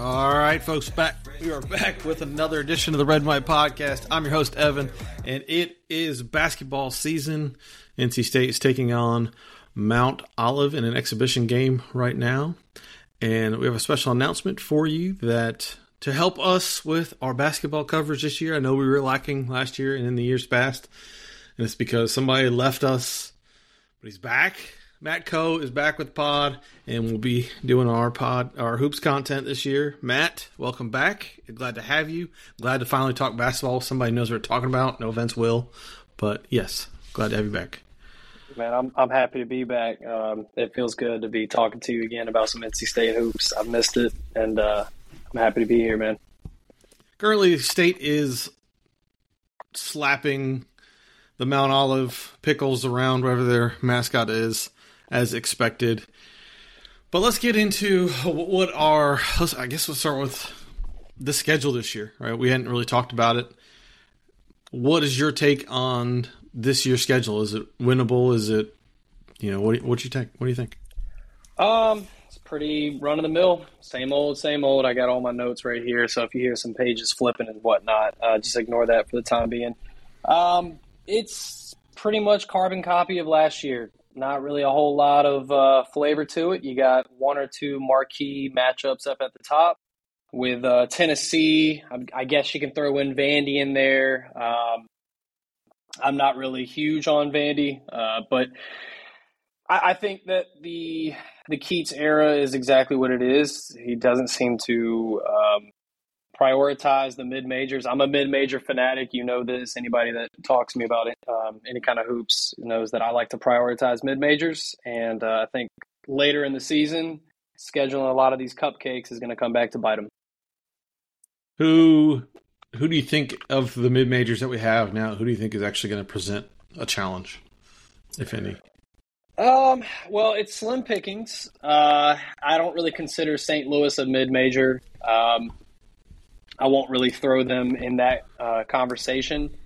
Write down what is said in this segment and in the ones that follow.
All right, folks, back. We are back with another edition of the Red White Podcast. I'm your host Evan, and it is basketball season. NC State is taking on Mount Olive in an exhibition game right now, and we have a special announcement for you that to help us with our basketball coverage this year. I know we were lacking last year and in the years past, and it's because somebody left us, but he's back Matt Coe is back with Pod, and we'll be doing our pod, our hoops content this year. Matt, welcome back. Glad to have you. Glad to finally talk basketball. With Somebody knows what we're talking about. No offense, Will, but yes, glad to have you back. Man, I'm I'm happy to be back. Um, it feels good to be talking to you again about some NC State hoops. I've missed it, and uh, I'm happy to be here, man. Currently, State is slapping the Mount Olive pickles around wherever their mascot is as expected. But let's get into what our. I guess we'll start with the schedule this year. Right, we hadn't really talked about it. What is your take on this year's schedule? Is it winnable? Is it, you know, what what you think? What do you think? Um, it's pretty run of the mill, same old, same old. I got all my notes right here, so if you hear some pages flipping and whatnot, uh, just ignore that for the time being. Um, it's pretty much carbon copy of last year not really a whole lot of uh, flavor to it. You got one or two marquee matchups up at the top with uh, Tennessee. I, I, guess you can throw in Vandy in there. Um, I'm not really huge on Vandy, uh, but I, I, think that the the Keatts era is exactly what it is. He doesn't seem to um, prioritize the mid majors. I'm a mid major fanatic. You know this. Anybody that talks to me about it, um, any kind of hoops knows that I like to prioritize mid majors. And uh, I think later in the season, scheduling a lot of these cupcakes is going to come back to bite them. Who who do you think of the mid majors that we have now? Who do you think is actually going to present a challenge, if any? Um, well, it's slim pickings. Uh, I don't really consider St. Louis a mid major. Um, I won't really throw them in that uh, conversation.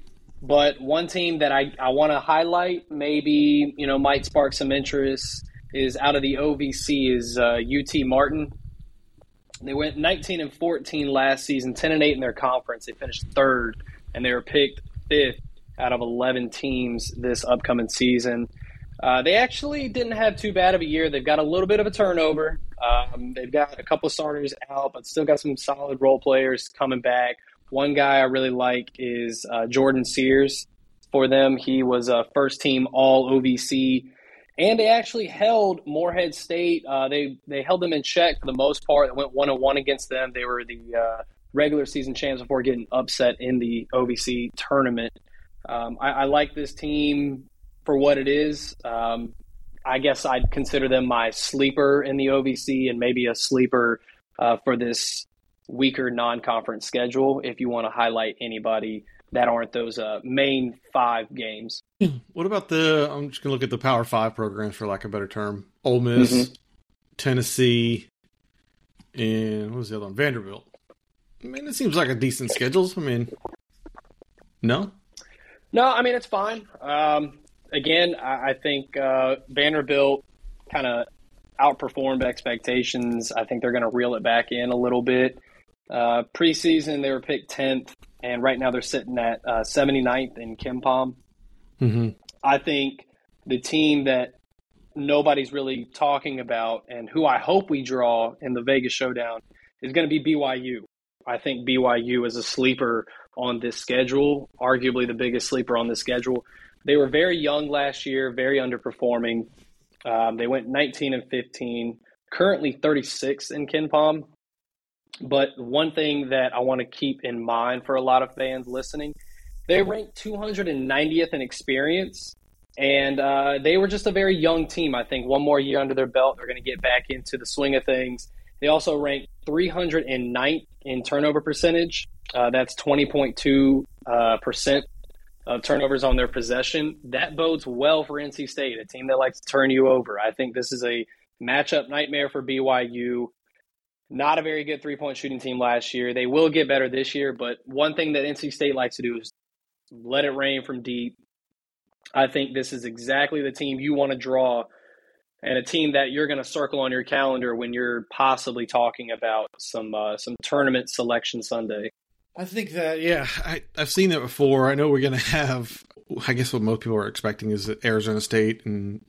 But one team that I, I want to highlight, maybe you know might spark some interest, is out of the OVC is uh, UT Martin. They went 19 and 14 last season, 10 and 8 in their conference. They finished third, and they were picked fifth out of 11 teams this upcoming season. Uh, they actually didn't have too bad of a year. They've got a little bit of a turnover. Um, they've got a couple starters out, but still got some solid role players coming back. One guy I really like is uh, Jordan Sears for them. He was a first team All OVC, and they actually held Morehead State. Uh, they they held them in check for the most part. They went one on one against them. They were the uh, regular season champs before getting upset in the OVC tournament. Um, I, I, like this team for what it is. Um, I guess I'd consider them my sleeper in the OVC and maybe a sleeper uh, for this weaker non-conference schedule. If you want to highlight anybody that aren't those uh, main five games. What about the? I'm just gonna look at the Power Five programs for lack of a better term. Ole Miss, mm-hmm. Tennessee, and what was the other one? Vanderbilt. I mean, it seems like a decent schedule. I mean, no. No, I mean it's fine. Um, again, I, I think uh, Vanderbilt kind of outperformed expectations. I think they're going to reel it back in a little bit. Uh, preseason, they were picked 10th, and right now they're sitting at uh, 79th in KenPom. Mm-hmm. I think the team that nobody's really talking about and who I hope we draw in the Vegas showdown is going to be BYU. I think BYU is a sleeper on this schedule, arguably the biggest sleeper on the schedule. They were very young last year, very underperforming. Um, they went 19 and 15, currently 36 in KenPom. But one thing that I want to keep in mind for a lot of fans listening, they ranked 290th in experience, and uh, they were just a very young team. I think one more year under their belt, they're going to get back into the swing of things. They also ranked 309th in turnover percentage. Uh, that's 20.2 uh, percent of turnovers on their possession. That bodes well for NC State, a team that likes to turn you over. I think this is a matchup nightmare for BYU. Not a very good three point shooting team last year. They will get better this year, but one thing that NC State likes to do is let it rain from deep. I think this is exactly the team you want to draw and a team that you're going to circle on your calendar when you're possibly talking about some uh, some tournament selection Sunday. I think that yeah, I, I've seen that before. I know we're going to have. I guess what most people are expecting is that Arizona State and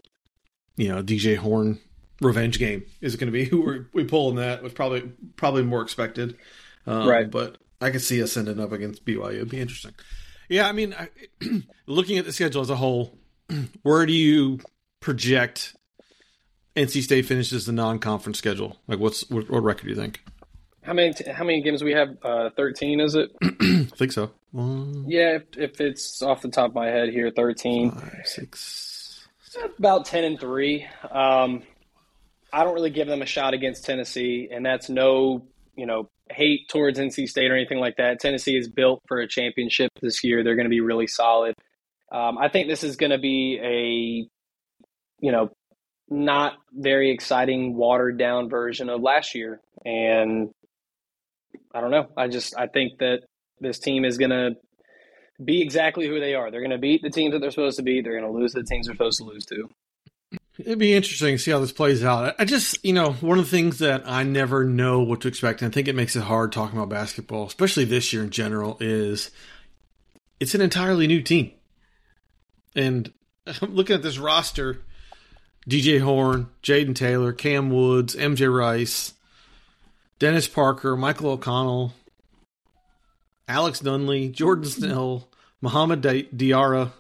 you know DJ Horne revenge game is going to be who we're, we pull in that was probably probably more expected, um, right? But I could see us ending up against BYU. It'd be interesting. Yeah, I mean, I, looking at the schedule as a whole, where do you project NC State finishes the non-conference schedule? Like, what's what, what record do you think? How many how many games we have? Uh, thirteen, is it? I think so. One, yeah, if, if, it's off the top of my head here, thirteen. Five, six, about ten and three. Um, I don't really give them a shot against Tennessee, and that's no you know hate towards NC State or anything like that. Tennessee is built for a championship this year. They're going to be really solid. Um, I think this is going to be a you know not very exciting, watered down version of last year. And I don't know. I just I think that this team is going to be exactly who they are. They're going to beat the teams that they're supposed to beat. They're going to lose the teams they're supposed to lose to. It'd be interesting to see how this plays out. I just, you know, one of the things that I never know what to expect, and I think it makes it hard talking about basketball, especially this year in general, is it's an entirely new team. And I'm looking at this roster DJ Horne, Jayden Taylor, Kam Woods, MJ Rice, Dennis Parker, Michael O'Connell, Alex Dunley, Jordan Snell, Mohamed Diarra,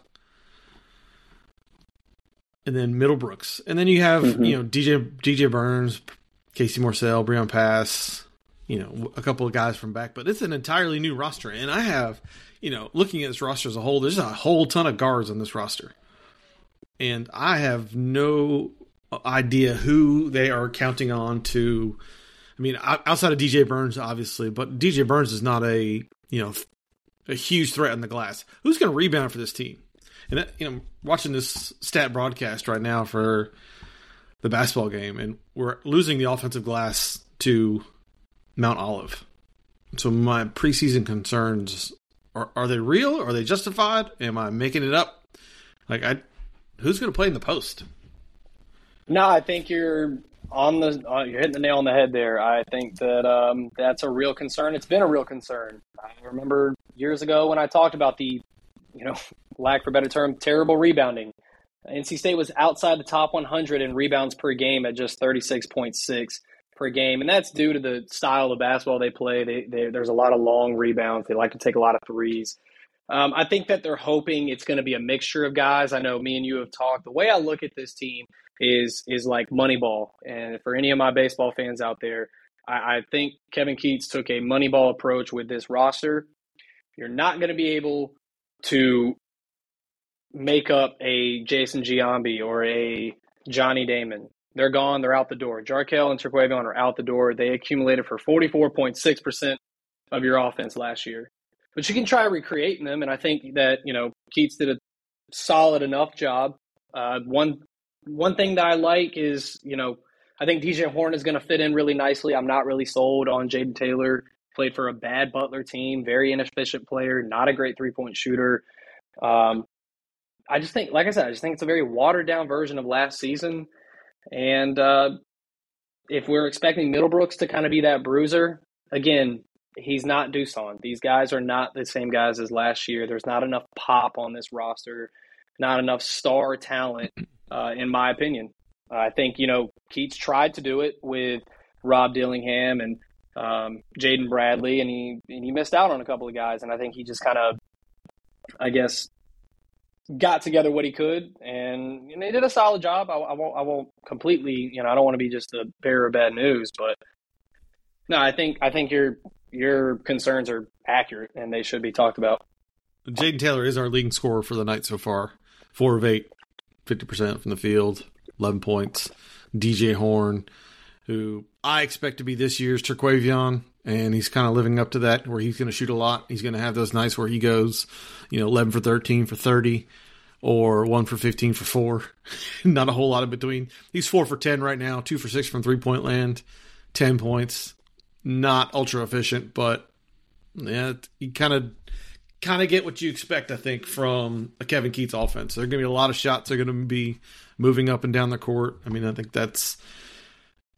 and then Middlebrooks. And then you have, mm-hmm. you know, DJ DJ Burns, Casey Morsell, Breon Pass, you know, a couple of guys from back, but it's an entirely new roster. And I have, you know, looking at this roster as a whole, there's a whole ton of guards on this roster and I have no idea who they are counting on to. I mean, outside of DJ Burns, obviously, but DJ Burns is not a you know a huge threat in the glass. Who's going to rebound for this team? And that, you know, watching this stat broadcast right now for the basketball game, and we're losing the offensive glass to Mount Olive. So my preseason concerns are: are they real? Are they justified? Am I making it up? Like I who's going to play in the post? No, I think you're on the uh, you're hitting the nail on the head there. I think that um, that's a real concern. It's been a real concern. I remember years ago when I talked about the, you know, lack for better term, terrible rebounding. NC State was outside the top 100 in rebounds per game at just 36.6 per game, and that's due to the style of basketball they play. They, they, there's a lot of long rebounds. They like to take a lot of threes. Um, I think that they're hoping it's going to be a mixture of guys. I know me and you have talked. The way I look at this team is is like Moneyball, and for any of my baseball fans out there, I, I think Kevin Keatts took a Moneyball approach with this roster. You're not going to be able to make up a Jason Giambi or a Johnny Damon. They're gone. They're out the door. Jarkel and Terquavion are out the door. They accumulated for 44.6% of your offense last year but you can try recreating them. And I think that you know Keatts did a solid enough job. Uh, one one thing that I like is you know I think DJ Horne is going to fit in really nicely. I'm not really sold on Jayden Taylor. Played for a bad Butler team, very inefficient player, not a great three point shooter. Um, I just think, like I said, I just think it's a very watered down version of last season. And uh, if we're expecting Middlebrooks to kind of be that bruiser, again, he's not Dusan. These guys are not the same guys as last year. There's not enough pop on this roster, not enough star talent, uh, in my opinion. Uh, I think you know Keatts tried to do it with Rob Dillingham and um, Jaden Bradley, and he and he missed out on a couple of guys. And I think he just kind of, I guess, got together what he could, and know, he did a solid job. I, I won't I won't completely you know I don't want to be just a bearer of bad news, but no, I think I think you're your concerns are accurate and they should be talked about. Jayden Taylor is our leading scorer for the night so far. Four of eight, 50% from the field, 11 points. DJ Horne, who I expect to be this year's Terquavion, and he's kind of living up to that where he's going to shoot a lot. He's going to have those nights where he goes, you know, 11 for 13 for 30 or 1 for 15 for 4. Not a whole lot in between. He's 4 for 10 right now, 2 for 6 from three point land, 10 points not ultra efficient, but yeah, he kind of kind of get what you expect, I think, from a Kevin Keatts offense. There are going to be a lot of shots. They're going to be moving up and down the court. I mean, I think that's.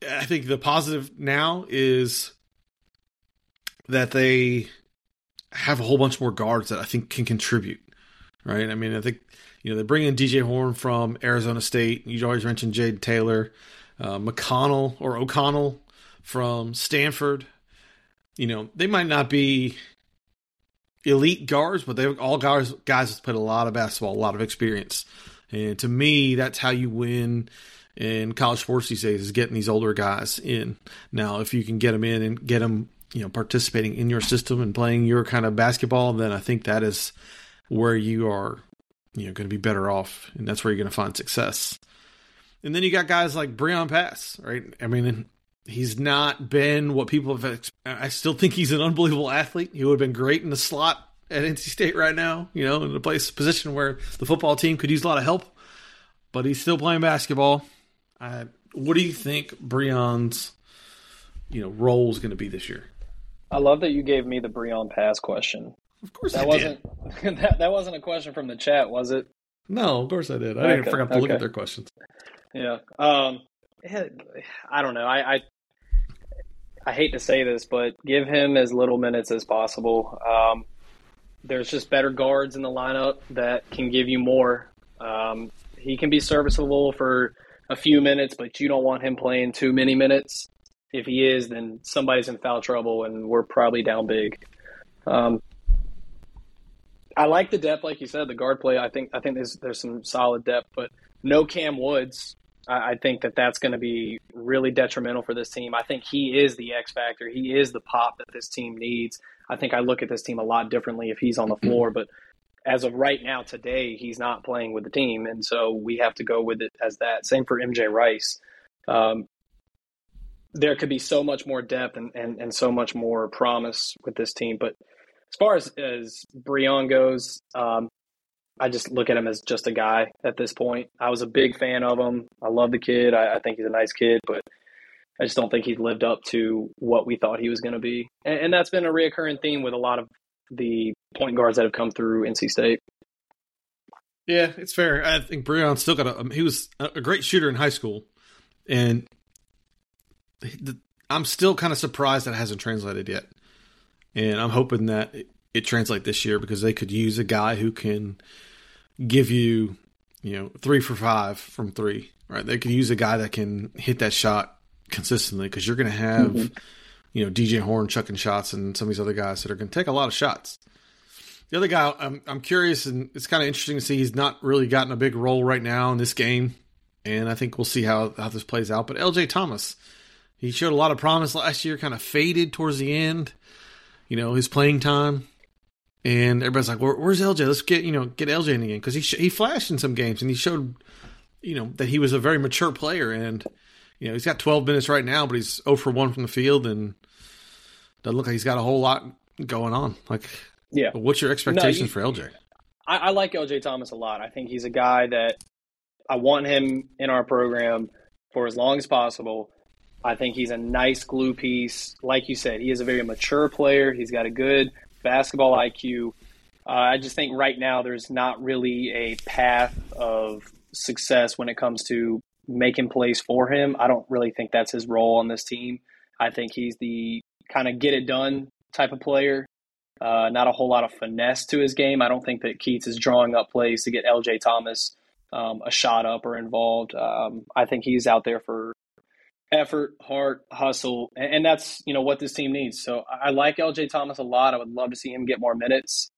I think the positive now is that they have a whole bunch more guards that I think can contribute. Right? I mean, I think you know they bring in DJ Horne from Arizona State. You always mentioned Jade Taylor, uh, McConnell or O'Connell from Stanford. You know, they might not be elite guards, but they've all guys guys have played a lot of basketball, a lot of experience. And to me, that's how you win in college sports these days is getting these older guys in. Now, if you can get them in and get them, you know, participating in your system and playing your kind of basketball, then I think that is where you are, you know, going to be better off, and that's where you're going to find success. And then you got guys like Breon Pass, right? I mean, he's not been what people have. I still think he's an unbelievable athlete. He would have been great in the slot at NC State right now, you know, in a place position where the football team could use a lot of help. But he's still playing basketball. Uh, what do you think Breon's, you know, role is going to be this year? I love that you gave me the Breon pass question. Of course, that I wasn't that, that wasn't a question from the chat, was it? No, of course I did. I okay, didn't forget to okay. look at their questions. Yeah. Um, I don't know. I, I I hate to say this, but give him as little minutes as possible. Um, there's just better guards in the lineup that can give you more. Um, he can be serviceable for a few minutes, but you don't want him playing too many minutes. If he is, then somebody's in foul trouble, and we're probably down big. Um, I like the depth, like you said, the guard play. I think I think there's there's some solid depth, but no Kam Woods. I, think that that's going to be really detrimental for this team. I think he is the X factor. He is the pop that this team needs. I think I look at this team a lot differently if he's on the mm-hmm. floor, but as of right now, today, he's not playing with the team. And so we have to go with it as that. Same for MJ Rice. Um, there could be so much more depth and, and, and so much more promise with this team. But as far as, as Breon goes, um, I just look at him as just a guy at this point. I was a big fan of him. I love the kid. I, I think he's a nice kid, but I just don't think he's lived up to what we thought he was going to be. And, and, that's been a reoccurring theme with a lot of the point guards that have come through NC State. Yeah, it's fair. I think Breon still got a. Um, he was a great shooter in high school, and I'm still kind of surprised that it hasn't translated yet. And I'm hoping that it translates this year because they could use a guy who can give you, you know, three for five from three. Right? They could use a guy that can hit that shot consistently because you're going to have, mm-hmm. you know, DJ Horne chucking shots and some of these other guys that are going to take a lot of shots. The other guy, I'm, I'm curious, and it's kind of interesting to see he's not really gotten a big role right now in this game, and I think we'll see how, how this plays out. But LJ Thomas, he showed a lot of promise last year, kind of faded towards the end, you know, his playing time. And everybody's like, Where, "Where's LJ? Let's get you know get LJ in again because he sh- he flashed in some games and he showed you know that he was a very mature player and you know, he's got 12 minutes right now, but he's 0 for 1 from the field and doesn't look like he's got a whole lot going on. Like, yeah. What's your expectations no, you, for LJ? I, I like LJ Thomas a lot. I think he's a guy that I want him in our program for as long as possible. I think he's a nice glue piece. Like you said, he is a very mature player. He's got a good basketball IQ. Uh, I just think right now there's not really a path of success when it comes to making plays for him. I don't really think that's his role on this team. I think he's the kind of get it done type of player. Uh, not a whole lot of finesse to his game. I don't think that Keatts is drawing up plays to get LJ Thomas um, a shot up or involved. Um, I think he's out there for effort, heart, hustle, and, that's you know what this team needs. So I like LJ Thomas a lot. I would love to see him get more minutes.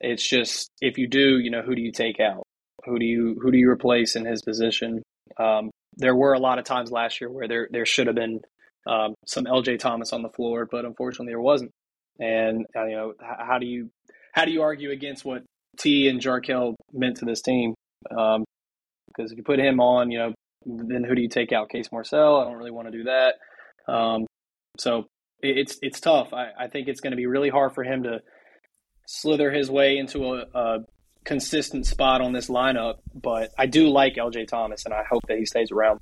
It's just if you do, you know, who do you take out? Who do you who do you replace in his position? Um, there were a lot of times last year where there there should have been um, some LJ Thomas on the floor, but unfortunately there wasn't. And uh, you know, how do you how do you argue against what T and Jarkel meant to this team? Because um, if you put him on, you know, then who do you take out? Casey Morsell. I don't really want to do that. Um, so it's it's tough. I, I think it's going to be really hard for him to slither his way into a, a consistent spot on this lineup, but I do like LJ Thomas, and I hope that he stays around.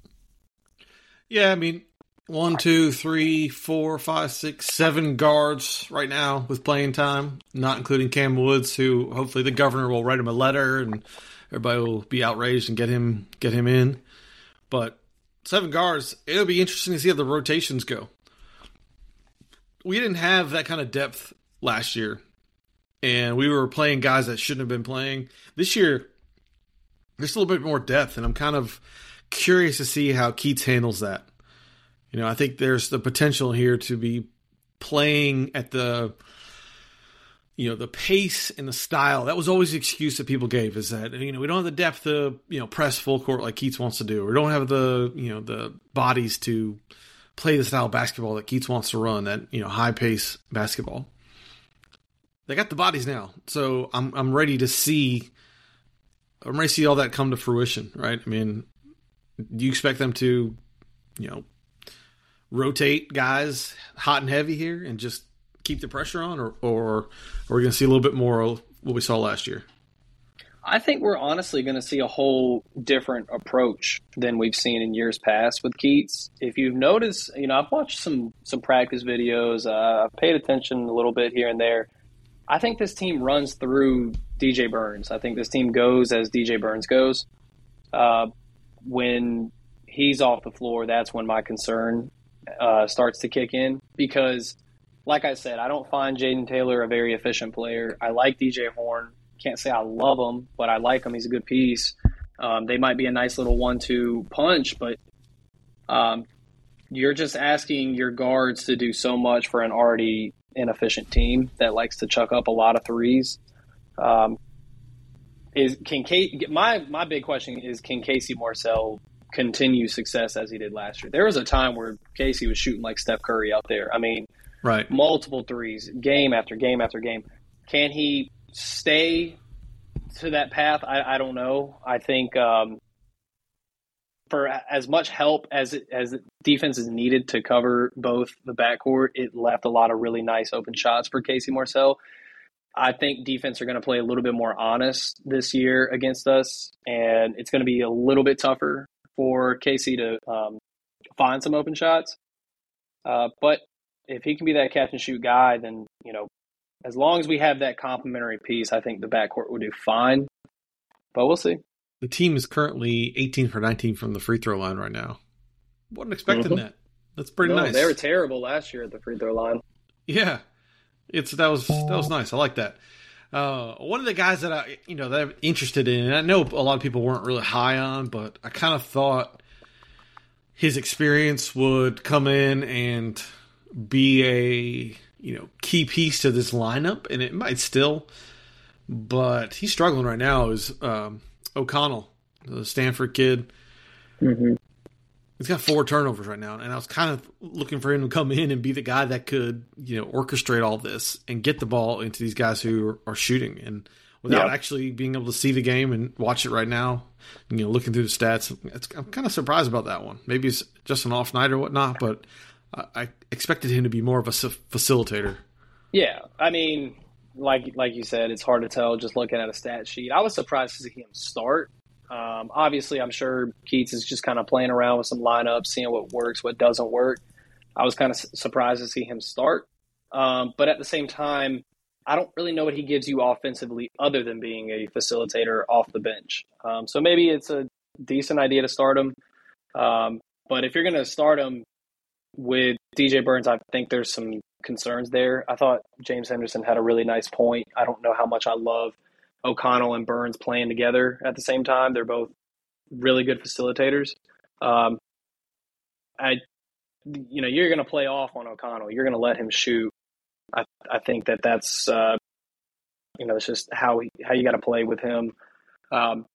Yeah, I mean, one, two, three, four, five, six, seven guards right now with playing time, not including Kam Woods, who hopefully the governor will write him a letter and everybody will be outraged and get him get him in. But seven guards, it'll be interesting to see how the rotations go. We didn't have that kind of depth last year, and we were playing guys that shouldn't have been playing. This year, there's a little bit more depth, and I'm kind of curious to see how Keatts handles that. You know, I think there's the potential here to be playing at the you know the pace and the style that was always the excuse that people gave is that you know we don't have the depth to you know press full court like keatts wants to do. Or don't have the you know the bodies to play the style of basketball that keatts wants to run that you know high pace basketball. They got the bodies now. So I'm I'm ready to see I'm ready to see all that come to fruition right? I mean do you expect them to you know rotate guys hot and heavy here and just keep the pressure on, or, or are we going to see a little bit more of what we saw last year? I think we're honestly going to see a whole different approach than we've seen in years past with Keatts. If you've noticed, you know, I've watched some some practice videos. Uh, I've paid attention a little bit here and there. I think this team runs through DJ Burns. I think this team goes as DJ Burns goes. Uh, when he's off the floor, that's when my concern uh, starts to kick in because like I said, I don't find Jayden Taylor a very efficient player. I like DJ Horne. Can't say I love him, but I like him. He's a good piece. Um, they might be a nice little one-two punch, but um, you're just asking your guards to do so much for an already inefficient team that likes to chuck up a lot of threes. Um, is can K, my my big question is can Casey Morsell continue success as he did last year? There was a time where Casey was shooting like Steph Curry out there. I mean, right? Multiple threes, game after game after game. Can he stay to that path? I, I don't know. I think um, for as much help as it, as defense is needed to cover both the backcourt, it left a lot of really nice open shots for Casey Morsell. I think defense are going to play a little bit more honest this year against us, and it's going to be a little bit tougher for Casey to um, find some open shots. Uh, but if he can be that catch and shoot guy, then you know, as long as we have that complementary piece, I think the backcourt will do fine. But we'll see. The team is currently 18 for 19 from the free throw line right now. Wasn't expecting mm-hmm. that. That's pretty no, nice. They were terrible last year at the free throw line. Yeah, it's that was that was nice. I like that. Uh, one of the guys that I you know that I'm interested in, and I know a lot of people weren't really high on, but I kind of thought his experience would come in and be a you know key piece to this lineup, and it might still, but he's struggling right now. Is um, O'Connell, the Stanford kid? Mm-hmm. He's got four turnovers right now, and I was kind of looking for him to come in and be the guy that could you know orchestrate all this and get the ball into these guys who are, shooting and without actually being able to see the game and watch it right now. You know, looking through the stats, I'm kind of surprised about that one. Maybe it's just an off night or whatnot, but I expected him to be more of a facilitator. Yeah, I mean, like like you said, it's hard to tell just looking at a stat sheet. I was surprised to see him start. Um, obviously, I'm sure Keatts is just kind of playing around with some lineups, seeing what works, what doesn't work. I was kind of surprised to see him start, um, but at the same time, I don't really know what he gives you offensively other than being a facilitator off the bench. Um, so maybe it's a decent idea to start him. Um, but if you're going to start him, with DJ Burns, I think there's some concerns there. I thought James Henderson had a really nice point. I don't know how much I love O'Connell and Burns playing together at the same time. They're both really good facilitators. Um, I, you know, you're going to play off on O'Connell. You're going to let him shoot. I, I think that that's, uh, you know, it's just how he, how you got to play with him. Um,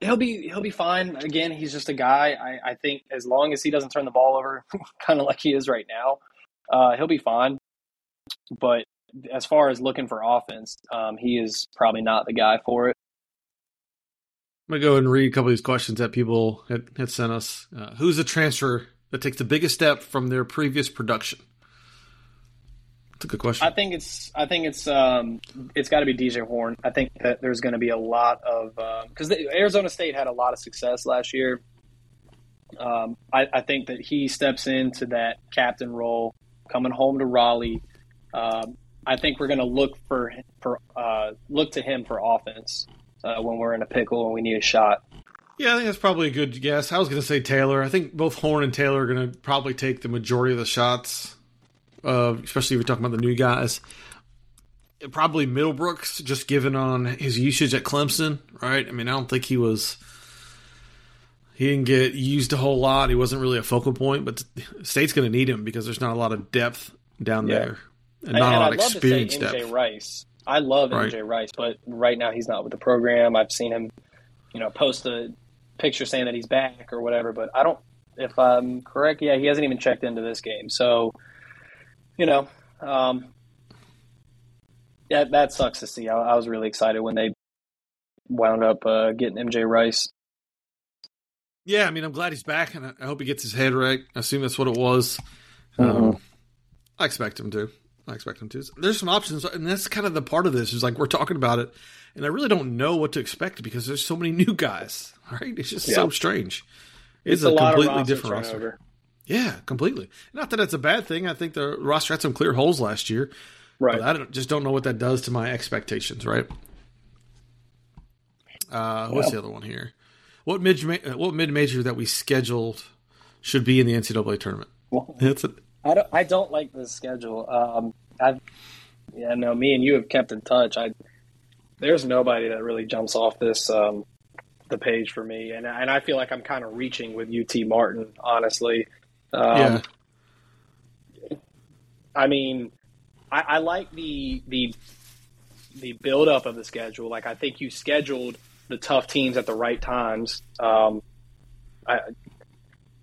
he'll be he'll be fine. Again, he's just a guy. I, I think as long as he doesn't turn the ball over, kind of like he is right now, uh, he'll be fine. But as far as looking for offense, um, he is probably not the guy for it. I'm gonna go and read a couple of these questions that people had, had sent us. Uh, who's the transfer that takes the biggest step from their previous production? That's a good question. I think it's I think it's um, it's got to be DJ Horne. I think that there's going to be a lot of because um, Arizona State had a lot of success last year. Um, I, I, think that he steps into that captain role, coming home to Raleigh. Um, I think we're going to look for for uh, look to him for offense uh, when we're in a pickle and we need a shot. Yeah, I think that's probably a good guess. I was going to say Taylor. I think both Horne and Taylor are going to probably take the majority of the shots, uh, especially if you're talking about the new guys. Probably Middlebrooks, just given on his usage at Clemson, right? I mean, I don't think he was. He didn't get used a whole lot. He wasn't really a focal point, but State's going to need him because there's not a lot of depth down yeah. there and not and, a lot of experience depth. MJ Rice. I love right. MJ Rice, but right now he's not with the program. I've seen him, you know, post a picture saying that he's back or whatever, but I don't. If I'm correct, yeah, he hasn't even checked into this game. So, you know, um, yeah, that sucks to see. I, I, was really excited when they wound up uh, getting MJ Rice. Yeah, I mean, I'm glad he's back, and I hope he gets his head right. I assume that's what it was. Um, mm-hmm. Um, I expect him to. I expect him to. There's some options, and that's kind of the part of this is like we're talking about it, and I really don't know what to expect because there's so many new guys. Right? It's just yeah. so strange. It's, it's a, a completely different roster. Yeah, completely. Not that it's a bad thing. I think the roster had some clear holes last year. Right. I don't, just don't know what that does to my expectations. Right. Uh, what's the other one here? What mid what mid major that we scheduled should be in the NCAA tournament? Well, a, I don't I don't like this schedule. Um, I've yeah no me and you have kept in touch. I there's nobody that really jumps off this um, the page for me, and and I feel like I'm kind of reaching with UT Martin, honestly. Um, yeah. I mean, I, I like the the the build up of the schedule. Like I think you scheduled the tough teams at the right times. Um, I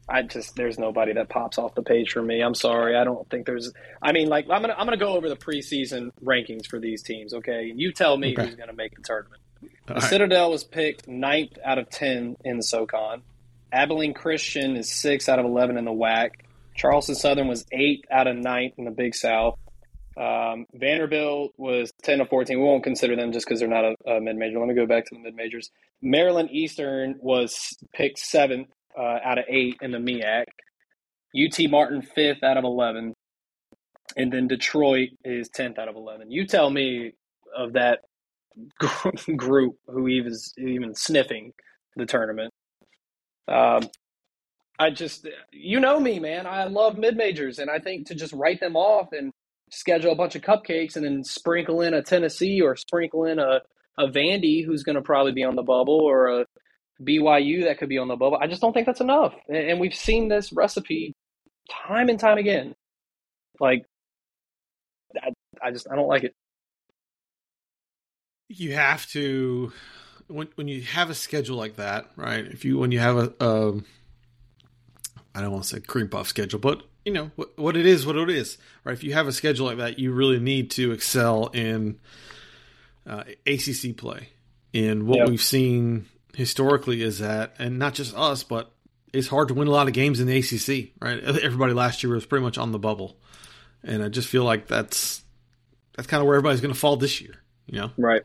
I just there's nobody that pops off the page for me. I'm sorry. I don't think there's. I mean, like I'm gonna I'm gonna go over the preseason rankings for these teams. Okay, and you tell me okay. who's gonna make the tournament. All the right. Citadel was picked ninth out of ten in the SoCon. Abilene Christian is six out of eleven in the WAC. Charleston Southern was eight out of ninth in the Big South. Um, Vanderbilt was 10 to 14. We won't consider them just because they're not a, a mid major. Let me go back to the mid majors. Maryland Eastern was picked seventh uh, out of eight in the MEAC. UT Martin fifth out of 11. And then Detroit is 10th out of 11. You tell me of that group who even, even sniffing the tournament. Um, I just, you know me, man. I love mid majors, and I think to just write them off and schedule a bunch of cupcakes and then sprinkle in a Tennessee or sprinkle in a, a Vandy who's going to probably be on the bubble or a BYU that could be on the bubble. I just don't think that's enough. And we've seen this recipe time and time again. Like, I, I just, I don't like it. You have to, when, when you have a schedule like that, right? If you, when you have a, um, I don't want to say cream puff schedule, but you know what, what it is, what it is, right? If you have a schedule like that, you really need to excel in uh, ACC play. And what yep. we've seen historically is that, and not just us, but it's hard to win a lot of games in the ACC, right? Everybody last year was pretty much on the bubble, and I just feel like that's that's kind of where everybody's going to fall this year, you know? Right.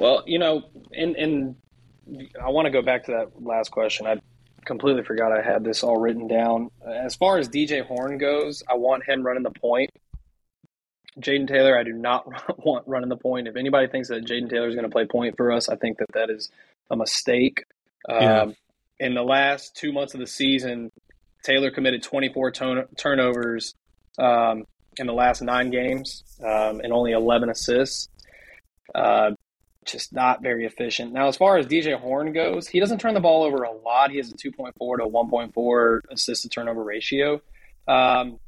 Well, you know, and and I want to go back to that last question. I completely forgot I had this all written down. As far as DJ Horne goes, I want him running the point. Jayden Taylor, I do not want running the point. If anybody thinks that Jayden Taylor is going to play point for us, I think that that is a mistake. Yeah. Um, in the last two months of the season, Taylor committed 24 ton- turnovers um, in the last nine games um, and only 11 assists. Uh, just not very efficient. Now, as far as DJ Horne goes, he doesn't turn the ball over a lot. He has a 2.4 to 1.4 assist to turnover ratio. Um,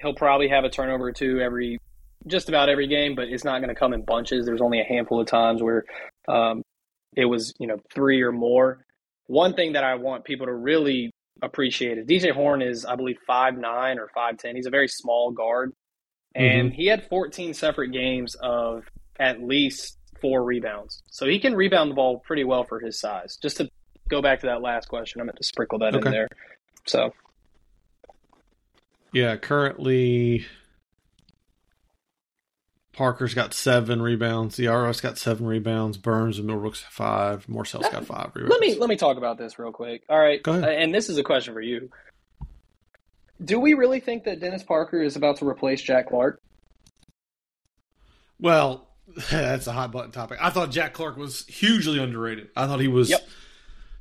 he'll probably have a turnover or two every just about every game, but it's not going to come in bunches. There's only a handful of times where um, it was, you know, three or more. One thing that I want people to really appreciate is DJ Horne is, I believe, five nine or five ten. He's a very small guard, and mm-hmm. he had 14 separate games of at least four rebounds. So he can rebound the ball pretty well for his size. Just to go back to that last question, I meant to sprinkle that okay. in there. So, yeah, currently Parker's got seven rebounds. Diarra's got seven rebounds. Burns and Millbrook's five. Morsell's got five rebounds. Let me let me talk about this real quick. All right, Go ahead. And this is a question for you. Do we really think that Dennis Parker is about to replace Jack Clark? Well, that's a hot button topic. I thought Jack Clark was hugely underrated. I thought he was. Yep.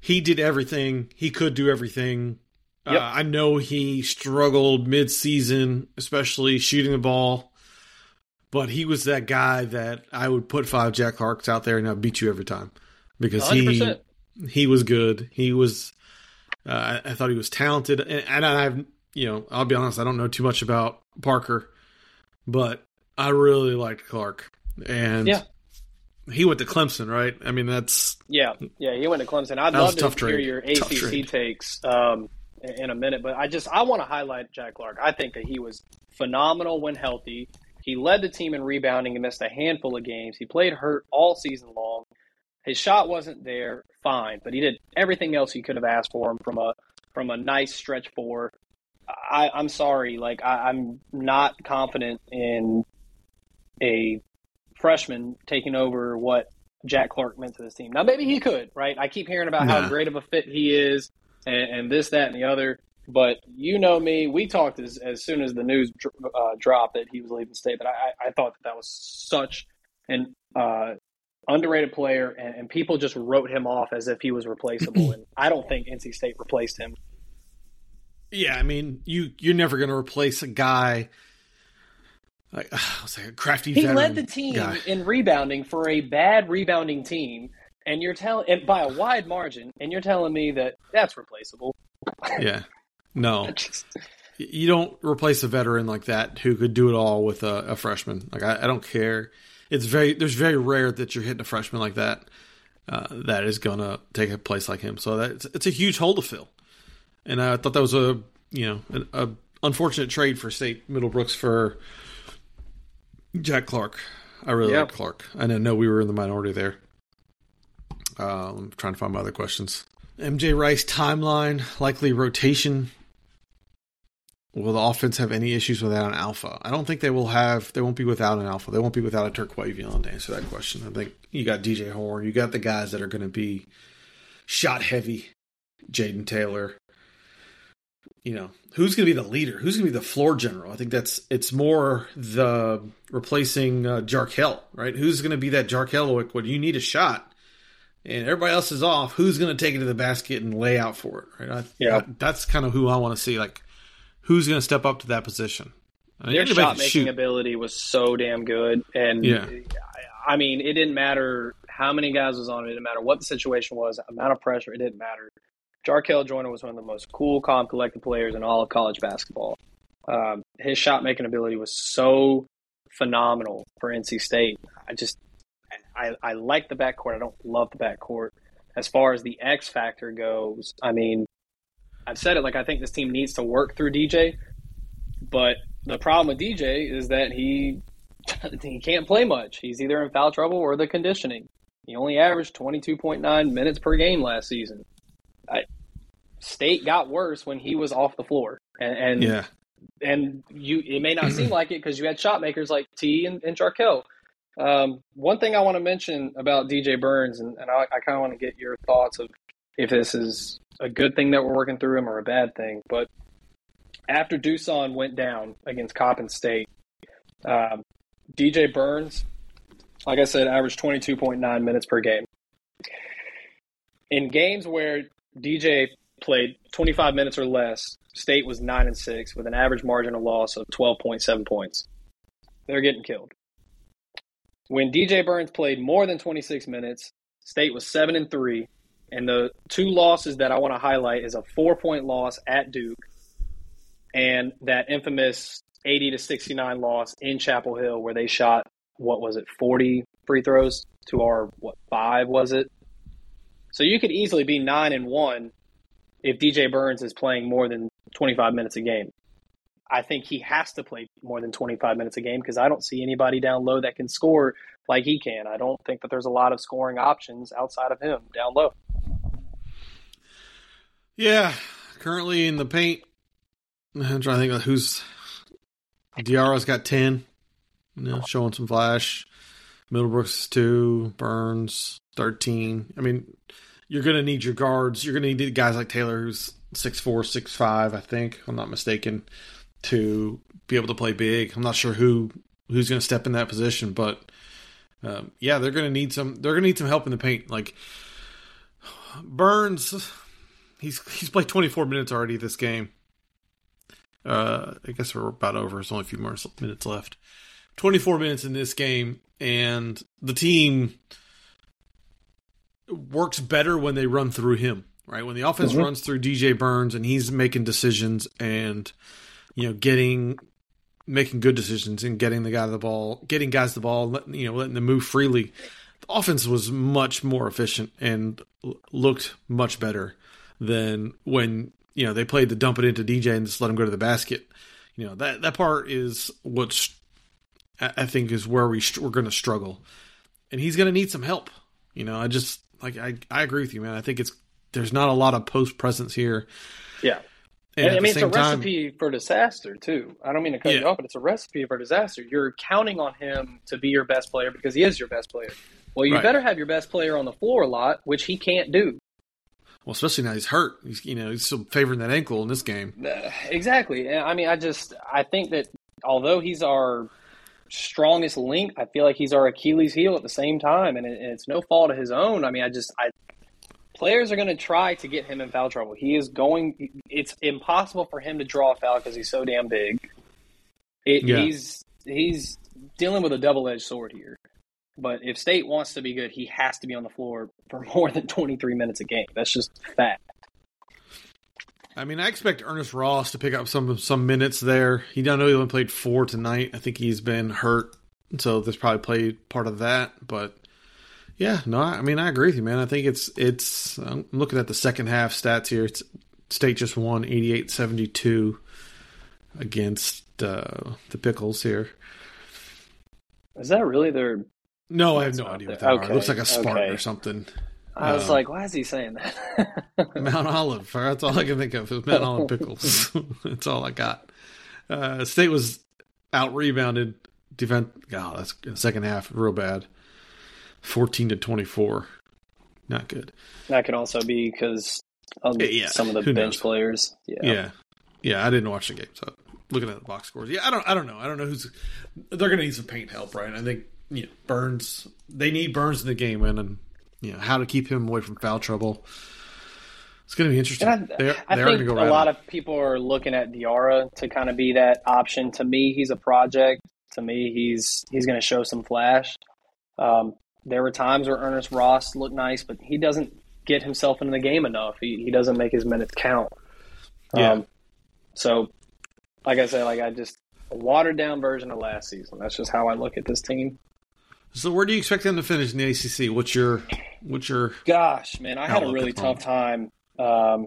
He did everything. He could do everything. Yep. Uh, I know he struggled mid-season, especially shooting the ball. But he was that guy that I would put five Jack Clarks out there and I'd beat you every time because he 100%. he was good. He was. Uh, I, I thought he was talented, and, and I've you know I'll be honest. I don't know too much about Parker, but I really liked Clark, and Yeah. he went to Clemson, right? I mean that's Yeah, yeah, he went to Clemson. I'd love to hear trade. your ACC takes um, in a minute, but I just I want to highlight Jack Clark. I think that he was phenomenal when healthy. He led the team in rebounding and missed a handful of games. He played hurt all season long. His shot wasn't there, fine, but he did everything else you could have asked for him from a from a nice stretch four. I, I'm sorry, like I, I'm not confident in a freshman taking over what Jack Clark meant to this team. Now, maybe he could, right? I keep hearing about Nah. how great of a fit he is, and, and this, that, and the other. But you know me, we talked as, as soon as the news uh, dropped that he was leaving state. But I, I- I thought that that was such an uh, underrated player, and, and people just wrote him off as if he was replaceable. and I don't think NC State replaced him. yeah. I mean you you're never going to replace a guy like I was like a crafty. He led the team guy. in rebounding for a bad rebounding team, and you're telling by a wide margin, and you're telling me that that's replaceable. Yeah, no. You don't replace a veteran like that who could do it all with a, a freshman. Like I, I don't care. It's very there's very rare that you're hitting a freshman like that uh, that is gonna take a place like him. So that it's, it's a huge hole to fill. And I thought that was a you know an, a unfortunate trade for State Middlebrooks for Jack Clark. I really Yeah. like Clark. I didn't know we were in the minority there. Uh, I'm trying to find my other questions. MJ Rice timeline, likely rotation. Will the offense have any issues without an alpha? I don't think they will have. They won't be without an alpha. They won't be without a Terquavion to answer that question. I think you got DJ Horne. You got the guys that are going to be shot heavy. Jayden Taylor. You know who's going to be the leader? Who's going to be the floor general? I think that's it's more the replacing uh, Jarkel, right? Who's going to be that Jarkel when you need a shot? and everybody else is off, who's going to take it to the basket and lay out for it? Right? I, Yeah. I- that's kind of who I want to see. Like, who's going to step up to that position? I mean, Their shot making shoot. ability was so damn good, and Yeah. I I mean, it didn't matter how many guys was on it. It didn't matter what the situation was, amount of pressure. It didn't matter. Jarkel Joyner was one of the most cool, calm, collected players in all of college basketball. Um, his shot making ability was so phenomenal for NC State. I just, I, I like the backcourt. I don't love the backcourt. As far as the X factor goes, I mean, I've said it like I think this team needs to work through DJ, but the problem with DJ is that he he can't play much. He's either in foul trouble or the conditioning. He only averaged 22.9 minutes per game last season. State got worse when he was off the floor, and and, yeah, and you it may not seem like it because you had shot makers like T and, and Jarkel. Um, one thing I want to mention about DJ Burns, and, and I, I kind of want to get your thoughts of if this is a good thing that we're working through him or a bad thing. But after Dusan went down against Coppin State, um, DJ Burns, like I said, averaged 22.9 minutes per game. In games where DJ played 25 minutes or less, State was 9 and 6 with an average margin of loss of 12.7 points. They're getting killed. When DJ Burns played more than 26 minutes, State was 7 and 3, and the two losses that I want to highlight is a 4-point loss at Duke and that infamous 80 to 69 loss in Chapel Hill where they shot what was it 40 free throws to our what 5 was it? So you could easily be 9 and 1 if DJ Burns is playing more than 25 minutes a game. I think he has to play more than 25 minutes a game because I don't see anybody down low that can score like he can. I don't think that there's a lot of scoring options outside of him down low. yeah. Currently in the paint, I'm trying to think of who's Diarra's got ten. you know, showing some flash. Middlebrooks two, Burns thirteen. I mean, you're going to need your guards. You're going to need guys like Taylor, who's six four, six five. I think I'm not mistaken, to be able to play big. I'm not sure who who's going to step in that position, but um, yeah, they're going to need some. They're going to need some help in the paint. Like Burns, he's he's played 24 minutes already this game. Uh, I guess we're about over. There's only a few more minutes left. 24 minutes in this game, and the team works better when they run through him. Right when the offense mm-hmm. runs through DJ Burns and he's making decisions and you know getting making good decisions and getting the guy the ball, getting guys the ball, letting, you know letting them move freely. The offense was much more efficient and looked much better than when you know they played the dump it into DJ and just let him go to the basket. You know that that part is what's I think is where we we're going to struggle, and he's going to need some help. You know, I just like I I agree with you, man. I think it's there's not a lot of post presence here. Yeah. And, and I mean, it's a recipe for disaster too. I don't mean to cut yeah. you off, but it's a recipe for disaster. You're counting on him to be your best player because he is your best player. Well, you right. better have your best player on the floor a lot, which he can't do. Well, especially now he's hurt. He's you know he's still favoring that ankle in this game. Uh, exactly. I mean, I just I think that although he's our strongest link. I feel like he's our Achilles heel at the same time, and, it, and it's no fault of his own. I mean, I just I players are going to try to get him in foul trouble. He is going. It's impossible for him to draw a foul because he's so damn big. It, yeah. He's he's dealing with a double edged sword here. But if State wants to be good, he has to be on the floor for more than 23 minutes a game. That's just fact. I mean, I expect Ernest Ross to pick up some some minutes there. He don't know he only played four tonight. I think he's been hurt, so this probably played part of that. But yeah, no, I mean, I agree with you, man. I think it's it's. I'm looking at the second half stats here. It's State just won 88-72 against uh, the Pickles here. Is that really their? No, I have no idea what that okay. It looks like a Spartan okay. or something. I was um, like, why is he saying that? Mount Olive. That's all I can think of is Mount Olive pickles. that's all I got. Uh, State was out rebounded. Defense. God, that's the second half real bad. Fourteen to twenty four. Not good. That could also be because of yeah, some of the bench knows? players. Yeah. Yeah. Yeah. I didn't watch the game, so looking at the box scores. Yeah, I don't. I don't know. I don't know who's. They're going to need some paint help, right? I think you know, Burns. They need Burns in the game, and you know how to keep him away from foul trouble. It's going to be interesting. I, they're, I they're think go a lot of people are looking at Diarra to kind of be that option. To me, he's a project. To me, he's he's going to show some flash. Um, there were times where Ernest Ross looked nice, but he doesn't get himself into the game enough. He, he doesn't make his minutes count. Yeah. Um, so, like I said, like I just a watered down version of last season. That's just how I look at this team. So where do you expect them to finish in the ACC? What's your what's your gosh, man? I had a really tough time um,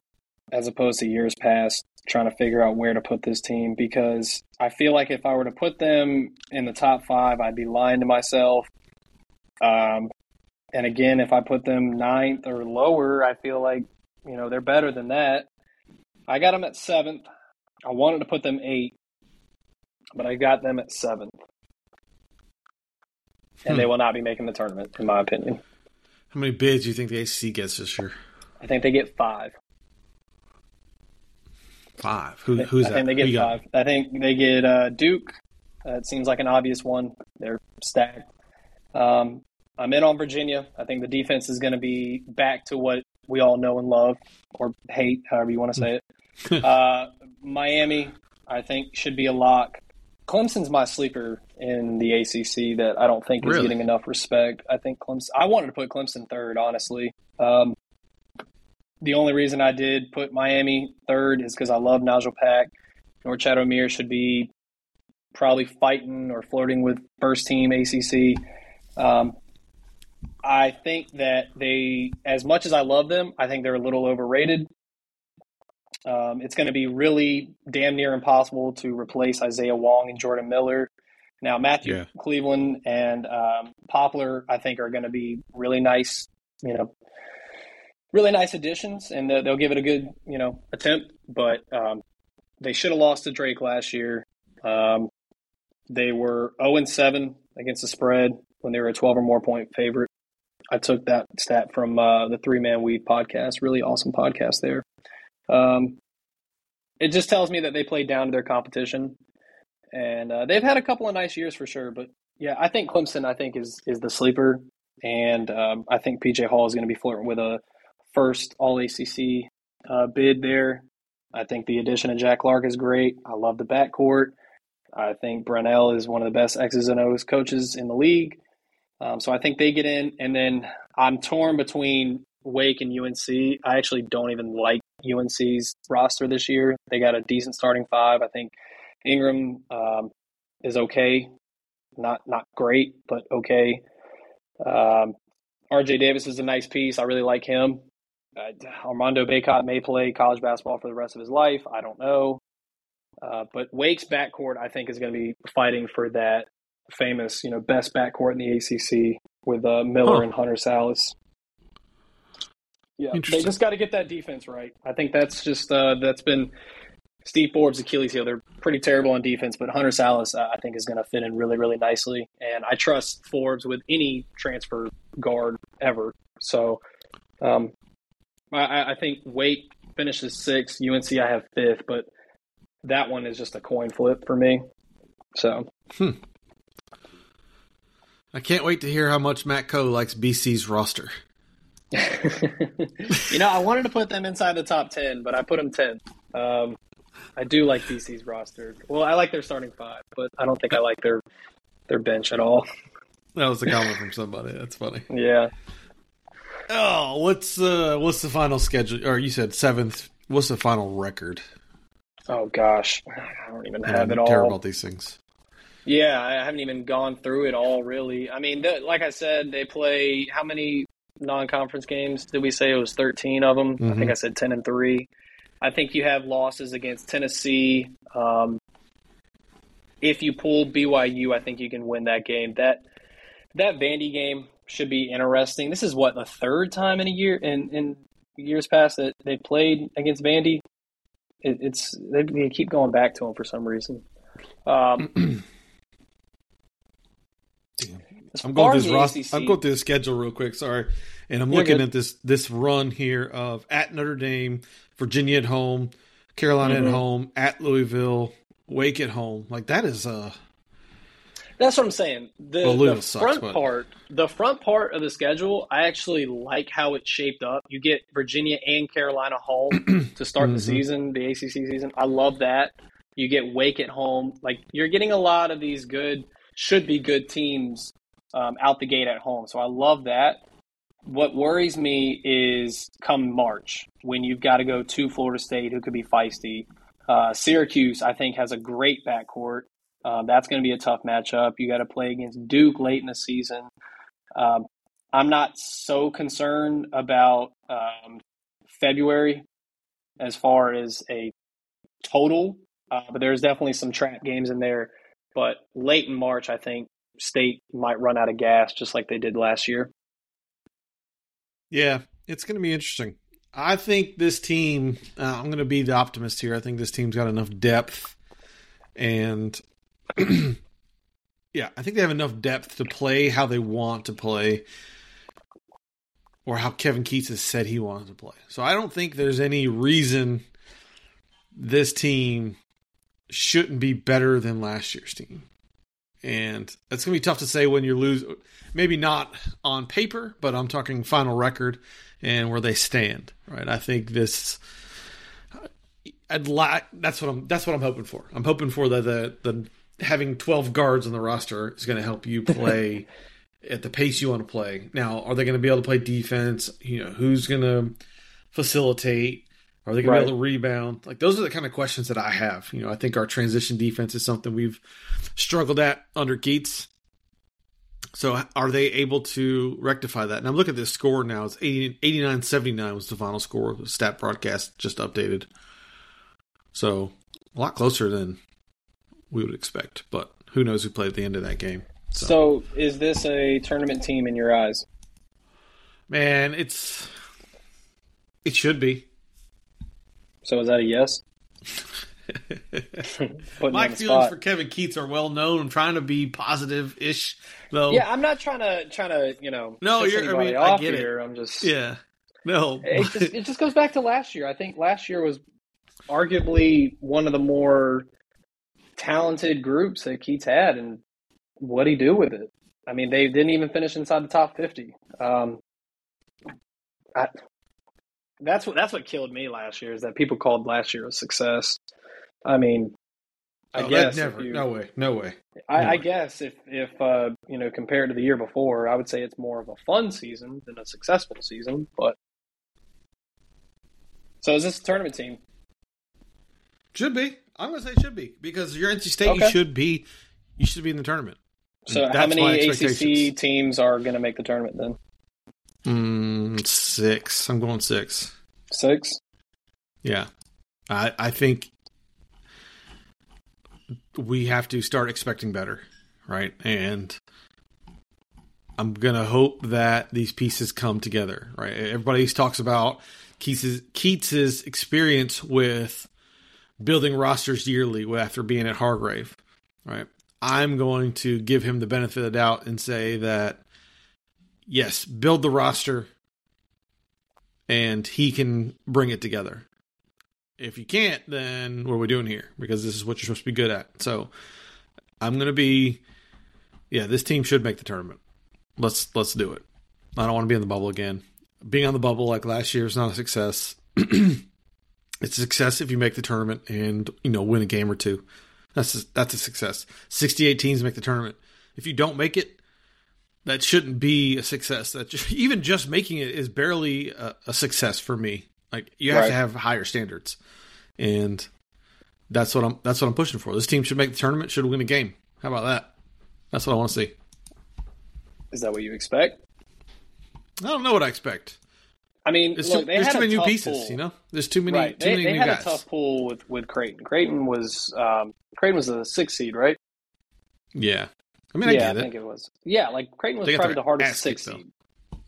as opposed to years past trying to figure out where to put this team because I feel like if I were to put them in the top five, I'd be lying to myself. Um, and again, if I put them ninth or lower, I feel like you know they're better than that. I got them at seventh. I wanted to put them eight, but I got them at seventh and hmm. they will not be making the tournament, in my opinion. How many bids do you think the ACC gets this year? I think they get five. Five. Who, who's I that? think they get five. Got? I think they get uh, Duke. Uh, it seems like an obvious one. They're stacked. Um, I'm in on Virginia. I think the defense is going to be back to what we all know and love, or hate, however you want to say it. uh, Miami, I think, should be a lock. Clemson's my sleeper in the ACC that I don't think is really? getting enough respect. I think Clemson. I wanted to put Clemson third, honestly. Um, the only reason I did put Miami third is because I love Nigel Pack. Norchad Omier should be probably fighting or flirting with first team ACC. Um, I think that they, as much as I love them, I think they're a little overrated. Um, it's going to be really damn near impossible to replace Isaiah Wong and Jordan Miller. Now, Matthew yeah. Cleveland and um, Poplar, I think, are going to be really nice, you know, really nice additions, and they'll, they'll give it a good, you know, attempt. But um, they should have lost to Drake last year. Um, they were 0 and 7 against the spread when they were a 12 or more point favorite. I took that stat from uh, the Three Man Weave podcast. Really awesome podcast there. Um, it just tells me that they played down to their competition, and uh, they've had a couple of nice years for sure. But yeah, I think Clemson. I think is is the sleeper, and um, I think PJ Hall is going to be flirting with a first All ACC uh, bid there. I think the addition of Jack Clark is great. I love the backcourt. I think Brownell is one of the best X's and O's coaches in the league. Um, so I think they get in. And then I'm torn between Wake and UNC. I actually don't even like UNC's roster this year. They got a decent starting five. I think Ingram um, is okay, not not great, but okay. Um, RJ Davis is a nice piece. I really like him. Uh, Armando Bacot may play college basketball for the rest of his life. I don't know. Uh, but Wake's backcourt, I think, is going to be fighting for that famous, you know, best backcourt in the ACC with uh, Miller huh. and Hunter Sallis. Yeah, they just got to get that defense right. I think that's just uh, that's been Steve Forbes' Achilles heel. They're pretty terrible on defense, but Hunter Sallis, uh, I think, is going to fit in really, really nicely. And I trust Forbes with any transfer guard ever. So um, I, I think Wake finishes sixth. UNC I have fifth, but that one is just a coin flip for me. So. Hmm. I can't wait to hear how much Matt Coe likes BC's roster. you know, I wanted to put them inside the top ten, but I put them ten. Um, I do like BC's roster. Well, I like their starting five, but I don't think I like their their bench at all. That was a comment from somebody. That's funny. Yeah. Oh, what's uh what's the final schedule? Or you said seventh. What's the final record? Oh gosh, I don't even have it all. Care about these things. Yeah, I haven't even gone through it all really. I mean, like I said, they play how many non-conference games? Did we say it was thirteen of them? Mm-hmm. I think mm-hmm. I said ten and three. I think you have losses against Tennessee. Um, if you pull BYU, I think you can win that game. That that Vandy game should be interesting. This is what the third time in a year in in years past that they played against Vandy. It, it's they, they, keep going back to them for some reason. Um, I'm going through this ACC, I'm going through the schedule real quick. Sorry, and I'm looking good. at this this run here of at Notre Dame, Virginia at home, Carolina mm-hmm. at home, at Louisville, Wake at home. Like that is uh that's what I'm saying. The, the sucks, front but... part, the front part of the schedule, I actually like how it's shaped up. You get Virginia and Carolina home to start mm-hmm. the season, the ACC season. I love that. You get Wake at home. Like you're getting a lot of these good, should be good teams um, out the gate at home. So I love that. What worries me is come March when you've got to go to Florida State, who could be feisty. Uh, Syracuse, I think, has a great backcourt. Uh, that's going to be a tough matchup. You got to play against Duke late in the season. Um, I'm not so concerned about um, February as far as a total, uh, but there's definitely some trap games in there. But late in March, I think State might run out of gas just like they did last year. Yeah, it's going to be interesting. I think this team, uh, I'm going to be the optimist here. I think this team's got enough depth and yeah, I think they have enough depth to play how they want to play, or how Kevin Keatts has said he wants to play. So I don't think there's any reason this team shouldn't be better than last year's team. And it's going to be tough to say when you lose, maybe not on paper, but I'm talking final record and where they stand, right? I think this I'd like that's what I'm that's what I'm hoping for. I'm hoping for the the, the having 12 guards on the roster is going to help you play at the pace you want to play. Now, are they going to be able to play defense? You know, who's going to facilitate? Are they going right. to be able to rebound? Like those are the kind of questions that I have. You know, I think our transition defense is something we've struggled at under Keatts. So are they able to rectify that? And I'm looking at this score now. It's 89 79 was the final score. The stat broadcast just updated. So a lot closer than we would expect. But who knows who played at the end of that game? So. so, is this a tournament team in your eyes? Man, it's it should be. So is that a yes? My feelings for Kevin Keatts are well known. I'm trying to be positive ish, though. Yeah, I'm not trying to trying to you know. No, you're. I mean, I get here. it. I'm just. Yeah. No. It just, it just goes back to last year. I think last year was arguably one of the more talented groups that Keatts had, and what he do with it? I mean, they didn't even finish inside the top 50. Um, I, that's what that's what killed me last year is that people called last year a success. I mean, I oh, guess never, you, no way, no way. I, no I guess if if uh, you know compared to the year before, I would say it's more of a fun season than a successful season. But so is this a tournament team? Should be. I'm going to say should be because your NC State okay. you should be you should be in the tournament. So how many ACC teams are going to make the tournament then? Mm, six. I'm going six. Six. Yeah, I I think we have to start expecting better, right? And I'm gonna hope that these pieces come together, right? Everybody talks about Keatts's, Keatts's experience with building rosters yearly after being at Hargrave, right? I'm going to give him the benefit of the doubt and say that yes, build the roster and he can bring it together. If you can't, then what are we doing here? Because this is what you're supposed to be good at. So I'm going to be, yeah, this team should make the tournament. Let's let's do it. I don't want to be in the bubble again. Being on the bubble like last year is not a success. it's a success if you make the tournament and you know win a game or two. That's a, that's a success. 68 teams make the tournament. If you don't make it, that shouldn't be a success. That just, even just making it is barely a, a success for me. Like you have right. to have higher standards, and that's what I'm that's what I'm pushing for. This team should make the tournament. Should win a game. How about that? That's what I want to see. Is that what you expect? I don't know what I expect. I mean, there's, look, too, there's too many new pieces. Pool. You know, there's too many. Right. Too they, many they new had guys. a tough pool with with Creighton. Creighton was um, Creighton was a six seed, right? Yeah, I mean, I yeah, I think it was. Yeah, like Creighton was probably the hardest six seed.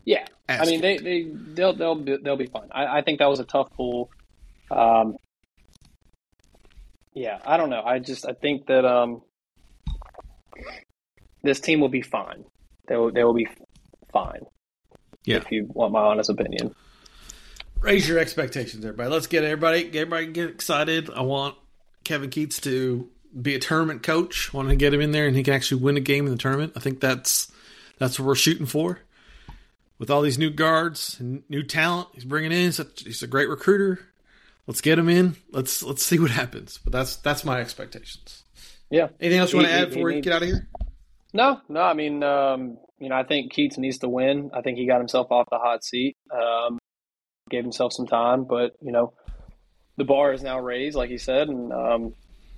Yeah, ass I mean they they they'll they'll be, they'll be fine. I, I think that was a tough pool. Um, yeah, I don't know. I just I think that um, this team will be fine. They will they will be fine. Yeah. If you want my honest opinion. Raise your expectations, everybody. Let's get everybody get everybody get excited. I want Kevin Keatts to be a tournament coach. Want to get him in there and he can actually win a game in the tournament. I think that's that's what we're shooting for. With all these new guards and new talent he's bringing in, he's a great recruiter. Let's get him in. Let's let's see what happens. But that's that's my expectations. Yeah. Anything else you want to add before we get out of here? No, no. I mean, um, you know, I think Keatts needs to win. I think he got himself off the hot seat, um, gave himself some time, but you know, the bar is now raised, like he said, and um,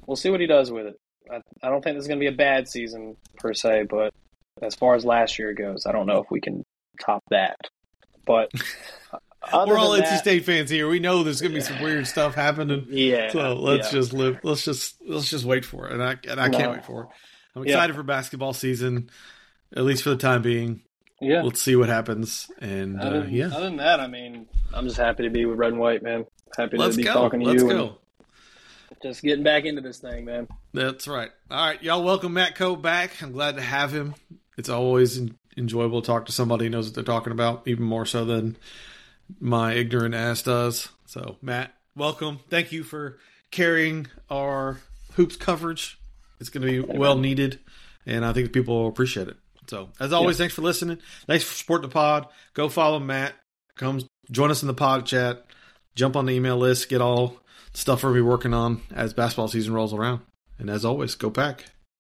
we'll see what he does with it. I, I don't think this is going to be a bad season per se, but as far as last year goes, I don't know if we can top that. But we're all NC State fans here. We know there's going to be some weird stuff happening. Yeah. So let's yeah. just live. Let's just let's just wait for it, and I and I no. can't wait for it. I'm excited yeah. for basketball season at least for the time being. Yeah, let's see what happens. And other, uh, yeah, other than that, I mean, I'm just happy to be with Red and White, man. Happy let's to be go. talking to you. let's you. Go. Just getting back into this thing, man. That's right. All right, y'all. Welcome Matt Coe back. I'm glad to have him. It's always enjoyable to talk to somebody who knows what they're talking about, even more so than my ignorant ass does. So, Matt, welcome. Thank you for carrying our hoops coverage. It's going to be well needed, and I think people will appreciate it. So, as always, yeah. thanks for listening. Thanks for supporting the pod. Go follow Matt. Come join us in the pod chat. Jump on the email list. Get all stuff we'll be working on as basketball season rolls around. And as always, go pack.